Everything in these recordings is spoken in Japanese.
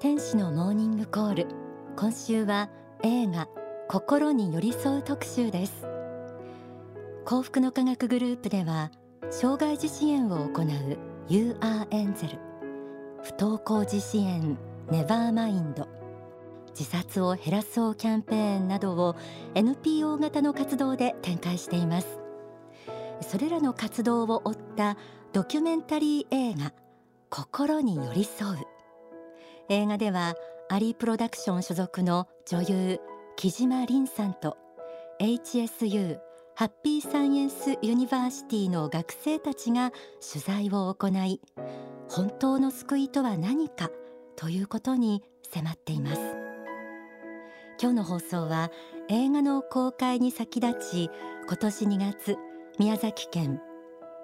天使のモーニングコール。今週は映画心に寄り添う特集です。幸福の科学グループでは障害児支援を行う UR エンゼル。不登校児支援ネバーマインド。自殺を減らそうキャンペーンなどを NPO 型の活動で展開しています。それらの活動を追ったドキュメンタリー映画心に寄り添う。映画ではアリープロダクション所属の女優木島凛さんと HSU ハッピーサイエンスユニバーシティの学生たちが取材を行い本当の救いとは何かということに迫っています。今日の放送は映画の公開に先立ち今年2月宮崎県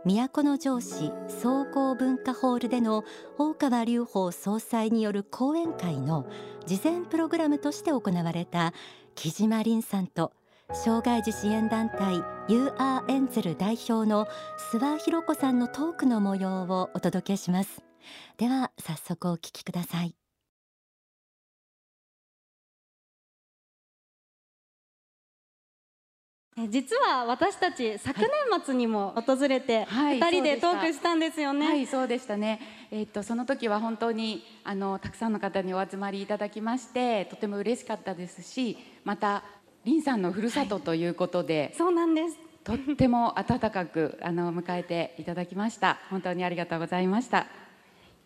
都城市総合文化ホールでの大川隆法総裁による講演会の事前プログラムとして行われた木島凛さんと障害児支援団体 UR エンゼル代表の諏訪博子さんのトークの模様をお届けします。では早速お聞きください。実は私たち昨年末にも訪れて二人でトークしたんですよね。はい、そうでしたね。えー、っとその時は本当にあのたくさんの方にお集まりいただきましてとても嬉しかったですし、また林さんのふるさとということで、はい、そうなんです。とっても温かくあの迎えていただきました。本当にありがとうございました。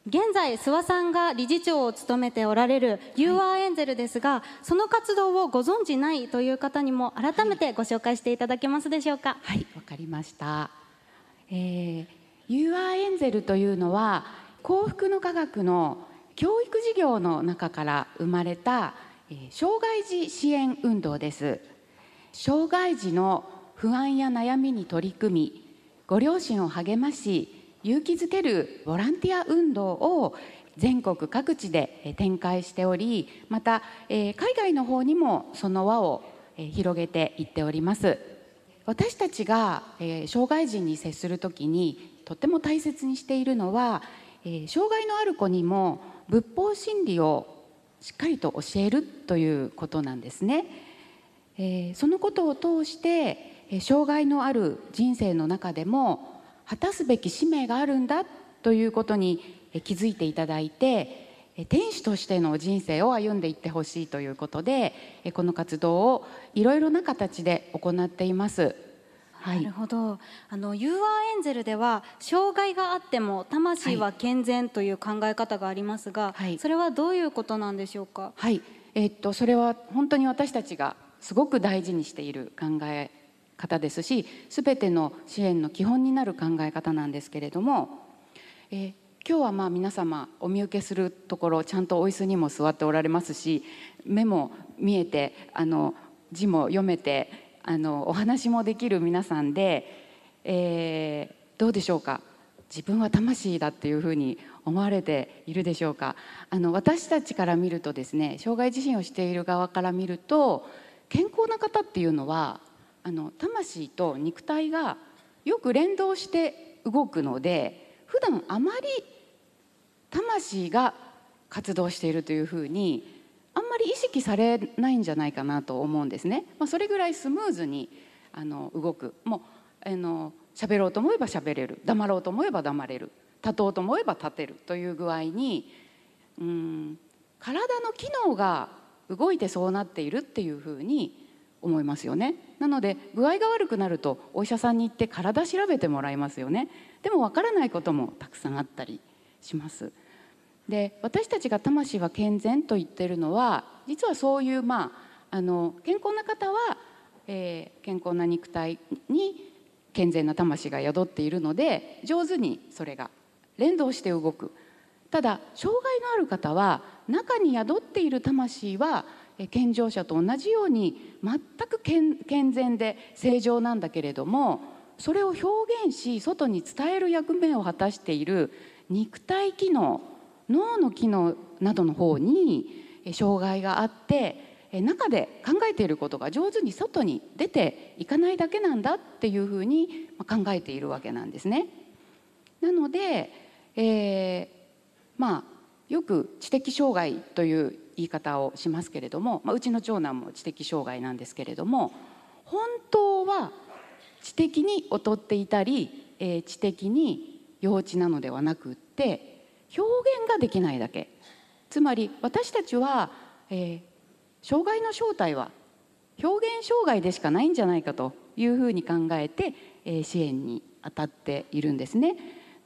現在諏訪さんが理事長を務めておられる You are エンゼルですが、はい、その活動をご存じないという方にも改めてご紹介していただけますでしょうか？はいわ、かりました、えー、You ンゼルというのは幸福の科学の教育事業の中から生まれた、えー、障害児支援運動です。障害児の不安や悩みに取り組みご両親を励まし勇気づけるボランティア運動を全国各地で展開しておりまた海外の方にもその輪を広げていっております。私たちが障害児に接する時にとても大切にしているのは障害のある子にも仏法真理をしっかりと教えるということなんですね。そのことを通して障害のある人生の中でも果たすべき使命があるんだということに気づいていただいて天使としての人生を歩んでいってほしいということでこの活動をいろいろな形で行っています。はい、なるほど。あの You are エンゼルでは障害があっても魂は健全という考え方がありますが、はい、それはどういうことなんでしょうか？はい、えー、っとそれは本当に私たちがすごく大事にしている考え方ですし全ての支援の基本になる考え方なんですけれども、え、今日はまあ皆様お見受けするところちゃんとお椅子にも座っておられますし目も見えてあの字も読めてあのお話もできる皆さんで、えー、どうでしょうか？自分は魂だっていうふうに思われているでしょうか？あの私たちから見るとですね障害自身をしている側から見ると健康な方っていうのはあの魂と肉体がよく連動して動くので普段あまり魂が活動しているというふうにあんまり意識されないんじゃないかなと思うんですね。まあ、それぐらいスムーズにあの動く。もうあの喋ろうと思えば喋れる。黙ろうと思えば黙れる。立とうと思えば立てるという具合にうん体の機能が動いてそうなっているっていうふうに思いますよね。なので具合が悪くなるとお医者さんに行って体調べてもらいますよね。でもわからないこともたくさんあったりします。で私たちが魂は健全と言ってるのは実はそういうまああの健康な方は、えー、健康な肉体に健全な魂が宿っているので上手にそれが連動して動く。ただ障害のある方は中に宿っている魂は健常者と同じように全く健全で正常なんだけれどもそれを表現し外に伝える役目を果たしている肉体機能脳の機能などの方に障害があって中で考えていることが上手に外に出ていかないだけなんだっていうふうに考えているわけなんですね。なので、えー、まあよく知的障害という言い方をしますけれども、まあ、うちの長男も知的障害なんですけれども本当は知的に劣っていたり、えー、知的に幼稚なのではなくって表現ができないだけつまり私たちは、えー、障害の正体は表現障害でしかないんじゃないかというふうに考えて、えー、支援に当たっているんですね。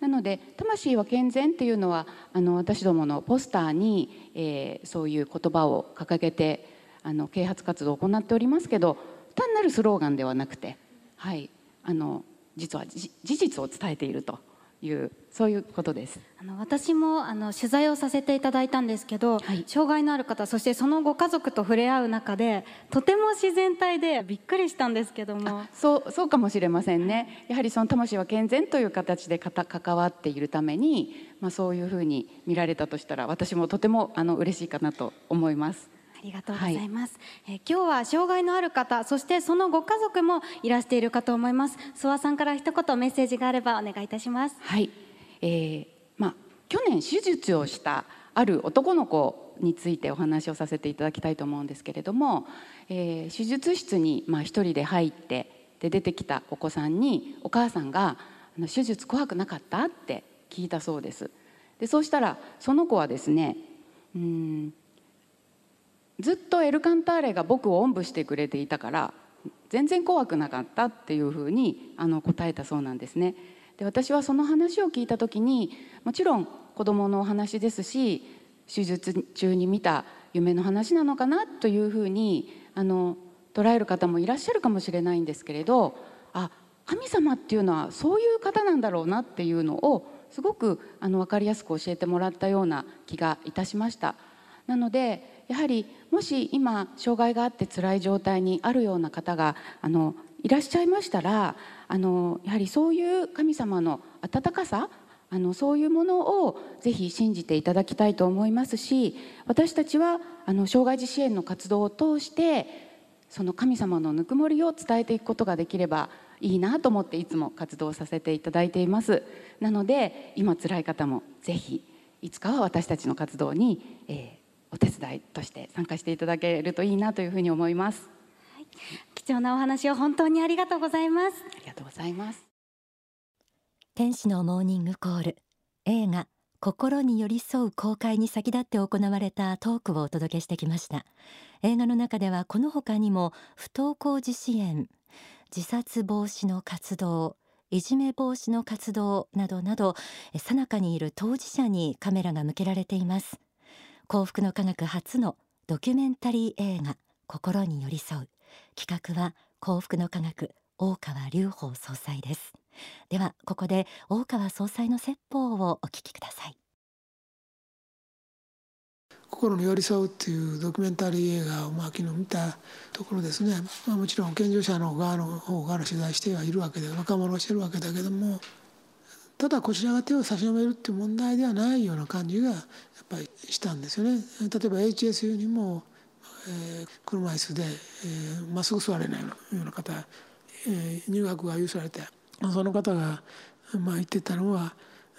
なので「魂は健全」っていうのはあの私どものポスターに、えー、そういう言葉を掲げてあの啓発活動を行っておりますけど単なるスローガンではなくて、はい、あの実は事実を伝えていると。いうそういうことです。あの私もあの取材をさせていただいたんですけど、はい、障害のある方そしてそのご家族と触れ合う中でとても自然体でびっくりしたんですけども。そうそうかもしれませんね。やはりその魂は健全という形で関わっているために、まあ、そういうふうに見られたとしたら私もとてもあの嬉しいかなと思います。ありがとうございます、はい、え今日は障害のある方そしてそのご家族もいらしているかと思います諏訪さんから一言メッセージがあればお願いいたしますはいえー、まあ、去年手術をしたある男の子についてお話をさせていただきたいと思うんですけれども、えー、手術室にまあ一人で入ってで出てきたお子さんにお母さんが「手術怖くなかった?」って聞いたそうです。でそうしたらその子はですねうんずっとエルカンターレが僕をおんぶしてくれていたから全然怖くなかったっていうふうにあの答えたそうなんですね。で私はその話を聞いた時にもちろん子どものお話ですし手術中に見た夢の話なのかなというふうにあの捉える方もいらっしゃるかもしれないんですけれどあ神様っていうのはそういう方なんだろうなっていうのをすごくあの分かりやすく教えてもらったような気がいたしました。なのでやはりもし今障害があって辛い状態にあるような方がいらっしゃいましたらやはりそういう神様の温かさそういうものをぜひ信じていただきたいと思いますし私たちは障害児支援の活動を通してその神様のぬくもりを伝えていくことができればいいなと思っていつも活動させていただいています。なので今辛い方もぜひいつかは私たちの活動に、えー、お手伝いとして参加していただけるといいなというふうに思います。貴重なお話を本当にありがとうございます。ありがとうございます。天使のモーニングコール。映画心に寄り添う公開に先立って行われたトークをお届けしてきました。映画の中ではこの他にも不登校児支援自殺防止の活動いじめ防止の活動などなどさなかにいる当事者にカメラが向けられています幸福の科学初のドキュメンタリー映画心に寄り添う企画は幸福の科学大川隆法総裁ですではここで大川総裁の説法をお聞きください心に寄り添うっていうドキュメンタリー映画をまあ昨日見たところですね、まあ、もちろん健常者の側の方から取材してはいるわけで若者をしてるわけだけどもただこちらが手を差し伸べるっていう問題ではないような感じがやっぱりしたんですよね。例えば HSU にもえー、車椅子でま、えー、っすぐ座れないような方、えー、入学が許されてその方が、まあ、言ってたのは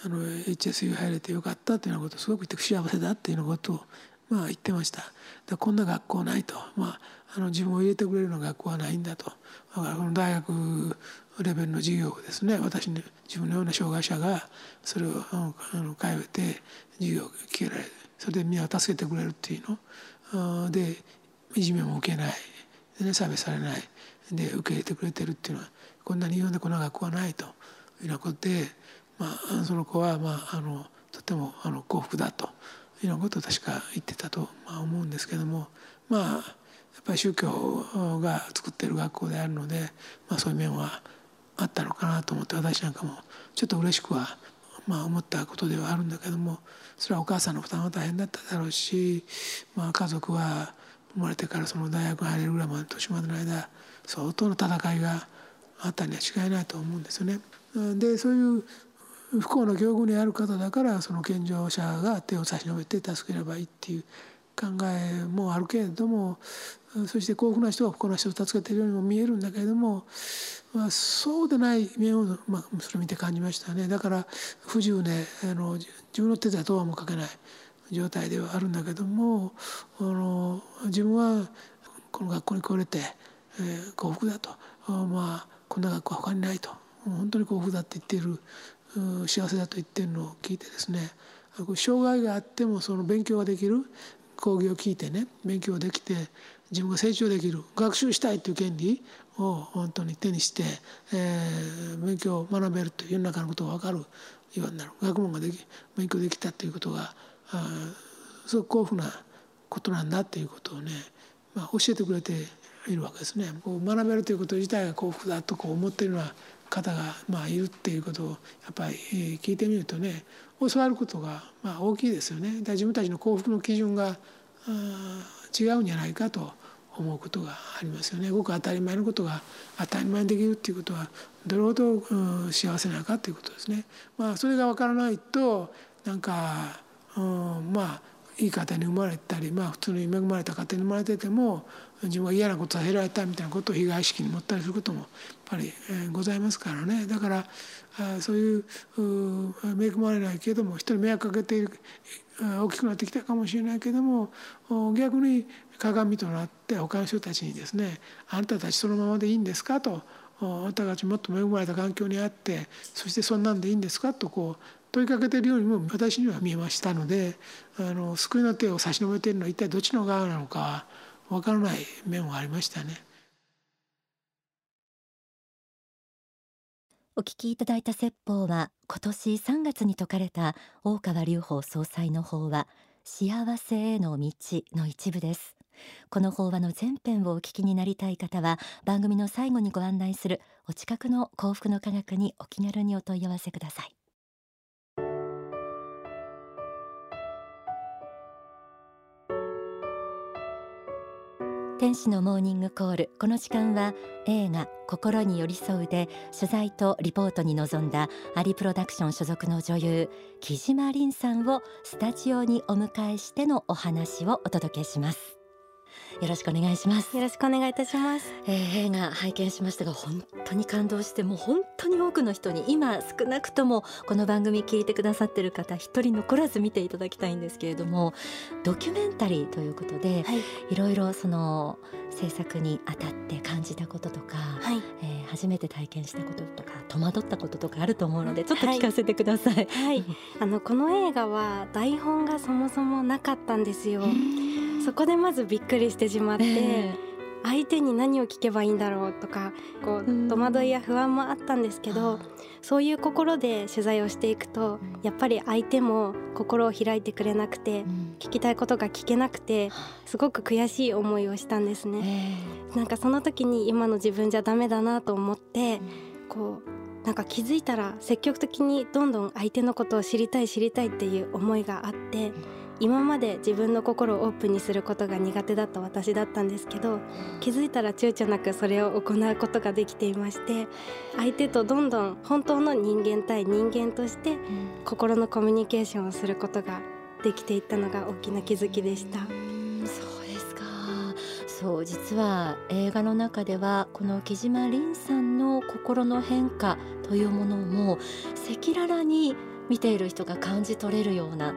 あの HSU 入れてよかったというようなことをすごく言って幸せだっていうようなことを、まあ、言ってましたでこんな学校ないと、まあ、あの自分を入れてくれるような学校はないんだとだからこの大学レベルの授業をですね。私の自分のような障害者がそれをあの通えて授業を聞けられるそれでみんな助けてくれるっていうの。でいじめも受けない。で、差別されないで受け入れてくれてるっていうのはこんなに日本でこんな学校はないというようなことで、まあ、その子は、まあ、あのとてもあの幸福だというようなことを確か言ってたと、まあ、思うんですけども。まあやっぱり宗教が作ってる学校であるので、まあ、そういう面はあったのかなと思って私なんかもちょっと嬉しくはまあ、思ったことではあるんだけどもそれはお母さんの負担は大変だっただろうし、まあ、家族は生まれてからその大学に入れるぐらいまで年までの間相当の戦いがあったには違いないと思うんですよね。でそういう不幸な境遇にある方だからその健常者が手を差し伸べて助ければいいっていう考えもあるけれどもそして幸福な人は不幸な人を助けているようにも見えるんだけれども、まあ、そうでない面を、まあ、それを見て感じましたね。だから不自由であの自分の手ではどうも書けない状態ではあるんだけどもあの自分はこの学校に来れて、えー、幸福だと。まあこんな学校は他にないと。本当に幸福だって言っている幸せだと言ってるのを聞いてですね障害があってもその勉強ができる講義を聞いてね勉強できて自分が成長できる学習したいという権利を本当に手にして、えー、勉強を学べるという世の中のことが分かるようになる学問ができ勉強できたということがあすごく幸福なことなんだということをね、まあ、教えてくれているわけですね。こう学べるということ自体が幸福だとこう思っているような方がまあいるっていうことをやっぱり聞いてみるとね教わることがまあ大きいですよね。だ自分たちの幸福の基準が違うんじゃないかと思うことがありますよね。ごく当たり前のことが当たり前にできるっていうことはどれほど、うん、幸せなのかということですね。まあそれが分からないとなんか、うん、まあいい家庭に生まれたり、まあ、普通に恵まれた家庭に生まれてても自分が嫌なことさせられたみたいなことを被害意識に持ったりすることもやっぱり、えー、ございますからねだからあそういうう恵まれないけども人に迷惑かけている大きくなってきたかもしれないけども逆に鏡となって他の人たちにです。ね「あなたたちそのままでいいんです。か?」と「あなたたちもっと恵まれた環境にあってそしてそんなんでいいんです。か?」とこう問いかけているようにも私には見えましたのであの救いの手を差し伸べているのは一体どっちの側なのか分からない面はありましたね。お聞きいただいた説法は今年3月に説かれた大川隆法総裁の法話幸せへの道の一部です。この法話の全編をお聞きになりたい方は番組の最後にご案内するお近くの幸福の科学にお気軽にお問い合わせください。天使のモーニングコール。この時間は映画心に寄り添うで取材とリポートに臨んだアリプロダクション所属の女優木島凛さんをスタジオにお迎えしてのお話をお届けします。よろしくお願いします。よろしくお願いいたします、えー、映画拝見しましたが本当に感動してもう本当に多くの人に今少なくともこの番組聞いてくださってる方一人残らず見ていただきたいんですけれどもドキュメンタリーということで、はい、いろいろその制作にあたって感じたこととか、はい、えー、初めて体験したこととか戸惑ったこととかあると思うのでちょっと聞かせてください。はい、はい、あのこの映画は台本がそもそもなかったんですよ。そこでまずびっくりしてしまって、えー、相手に何を聞けばいいんだろうとかこう戸惑いや不安もあったんですけど、そういう心で取材をしていくとやっぱり相手も心を開いてくれなくて、聞きたいことが聞けなくてすごく悔しい思いをしたんですね。なんかその時に今の自分じゃダメだなと思って、こうなんか気づいたら積極的にどんどん相手のことを知りたい知りたいっていう思いがあって。今まで自分の心をオープンにすることが苦手だった私だったんですけど気づいたら躊躇なくそれを行うことができていまして相手とどんどん本当の人間対人間として心のコミュニケーションをすることができていったのが大きな気づきでした。そうですか。そう実は映画の中ではこの木島凛さんの心の変化というものも赤裸々に見ている人が感じ取れるような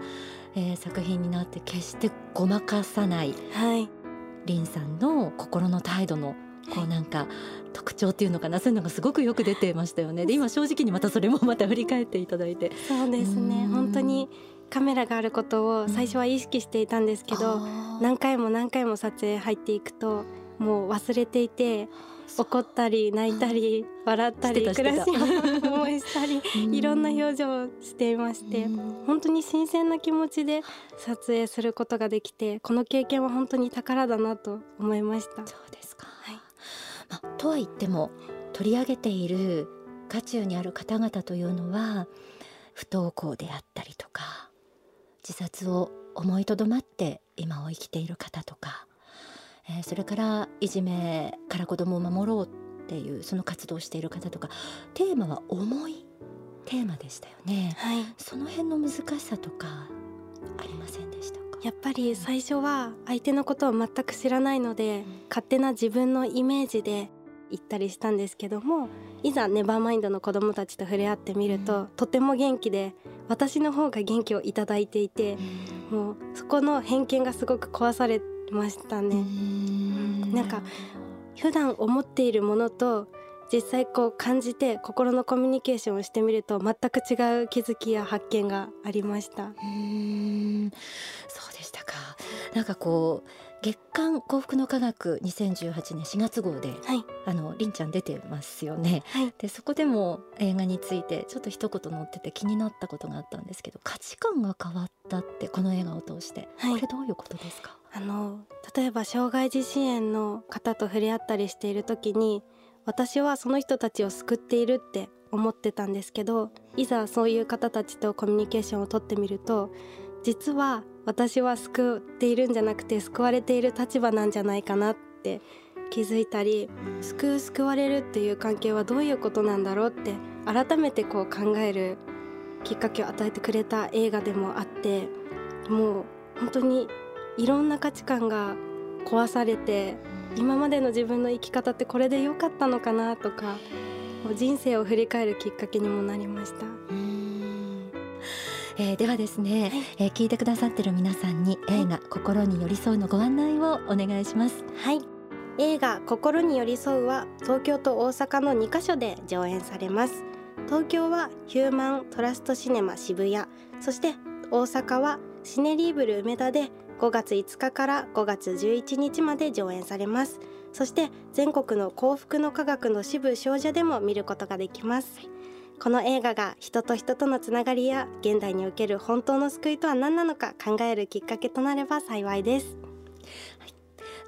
えー、作品になって決してごまかさない、はい、リンさんの心の態度のこうなんか特徴っていうのかなそういうのがすごくよく出てましたよね。で今正直にまたそれもまた振り返っていただいて。そうですね。本当にカメラがあることを最初は意識していたんですけど、うん、何回も何回も撮影入っていくともう忘れていて怒ったり泣いたり笑ったり暮らし思いしたりいろんな表情をしていまして本当に新鮮な気持ちで撮影することができてこの経験は本当に宝だなと思いました。そうですか、はい。まあ、とは言っても取り上げている渦中にある方々というのは不登校であったりとか自殺を思いとどまって今を生きている方とかえー、それからいじめから子どもを守ろうっていうその活動をしている方とかテーマは重いテーマでしたよね、はい、その辺の難しさとかありませんでしたか？やっぱり最初は相手のことを全く知らないので、うん、勝手な自分のイメージで行ったりしたんですけどもいざネバーマインドの子どもたちと触れ合ってみると、うん、とても元気で私の方が元気をいただいていて、うん。もうそこの偏見がすごく壊されましたね。なんか普段思っているものと実際こう感じて心のコミュニケーションをしてみると全く違う気づきや発見がありました。うん。そうでしたか。なんかこう月刊幸福の科学2018年4月号で、はい、あのりんちゃん出てますよね、はい、でそこでも映画についてちょっと一言載ってて気になったことがあったんですけど価値観が変わったってこの映画を通して、はい、これどういうことですか？あの例えば障害児支援の方と触れ合ったりしている時に私はその人たちを救っているって思ってたんですけどいざそういう方たちとコミュニケーションをとってみると実は私は救っているんじゃなくて救われている立場なんじゃないかなって気づいたり救う救われるっていう関係はどういうことなんだろうって改めてこう考えるきっかけを与えてくれた映画でもあってもう本当にいろんな価値観が壊されて今までの自分の生き方ってこれで良かったのかなとか人生を振り返るきっかけにもなりました。えー、ではですね、はい、えー、聞いてくださってる皆さんに映画、心に寄り添うのご案内をお願いします。はい。映画心に寄り添うは東京と大阪の2カ所で上演されます。東京はヒューマントラストシネマ渋谷。そして大阪はシネリーブル梅田で5月5日から5月11日まで上演されます。そして全国の幸福の科学の支部少女でも見ることができますこの映画が人と人とのつながりや現代における本当の救いとは何なのか考えるきっかけとなれば幸いです、はい。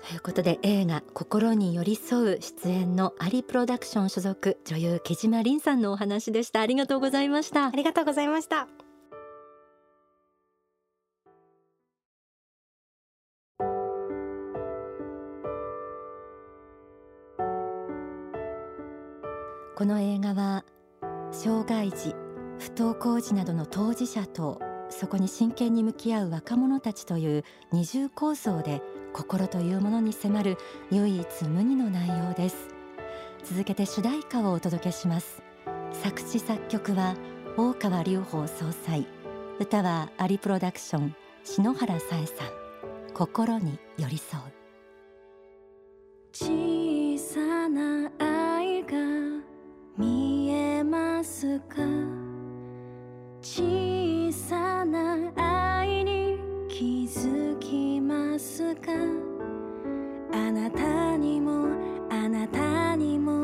ということで映画心に寄り添う出演のアリプロダクション所属女優木島凛さんのお話でした。ありがとうございました。ありがとうございました。この映画は障害児不登校児などの当事者とそこに真剣に向き合う若者たちという二重構造で心というものに迫る唯一無二の内容です。続けて主題歌をお届けします。作詞作曲は大川隆法総裁歌はアリプロダクション篠原さえさん心に寄り添う。小さなすか？小さな愛に気づきますか？あなたにもあなたにも。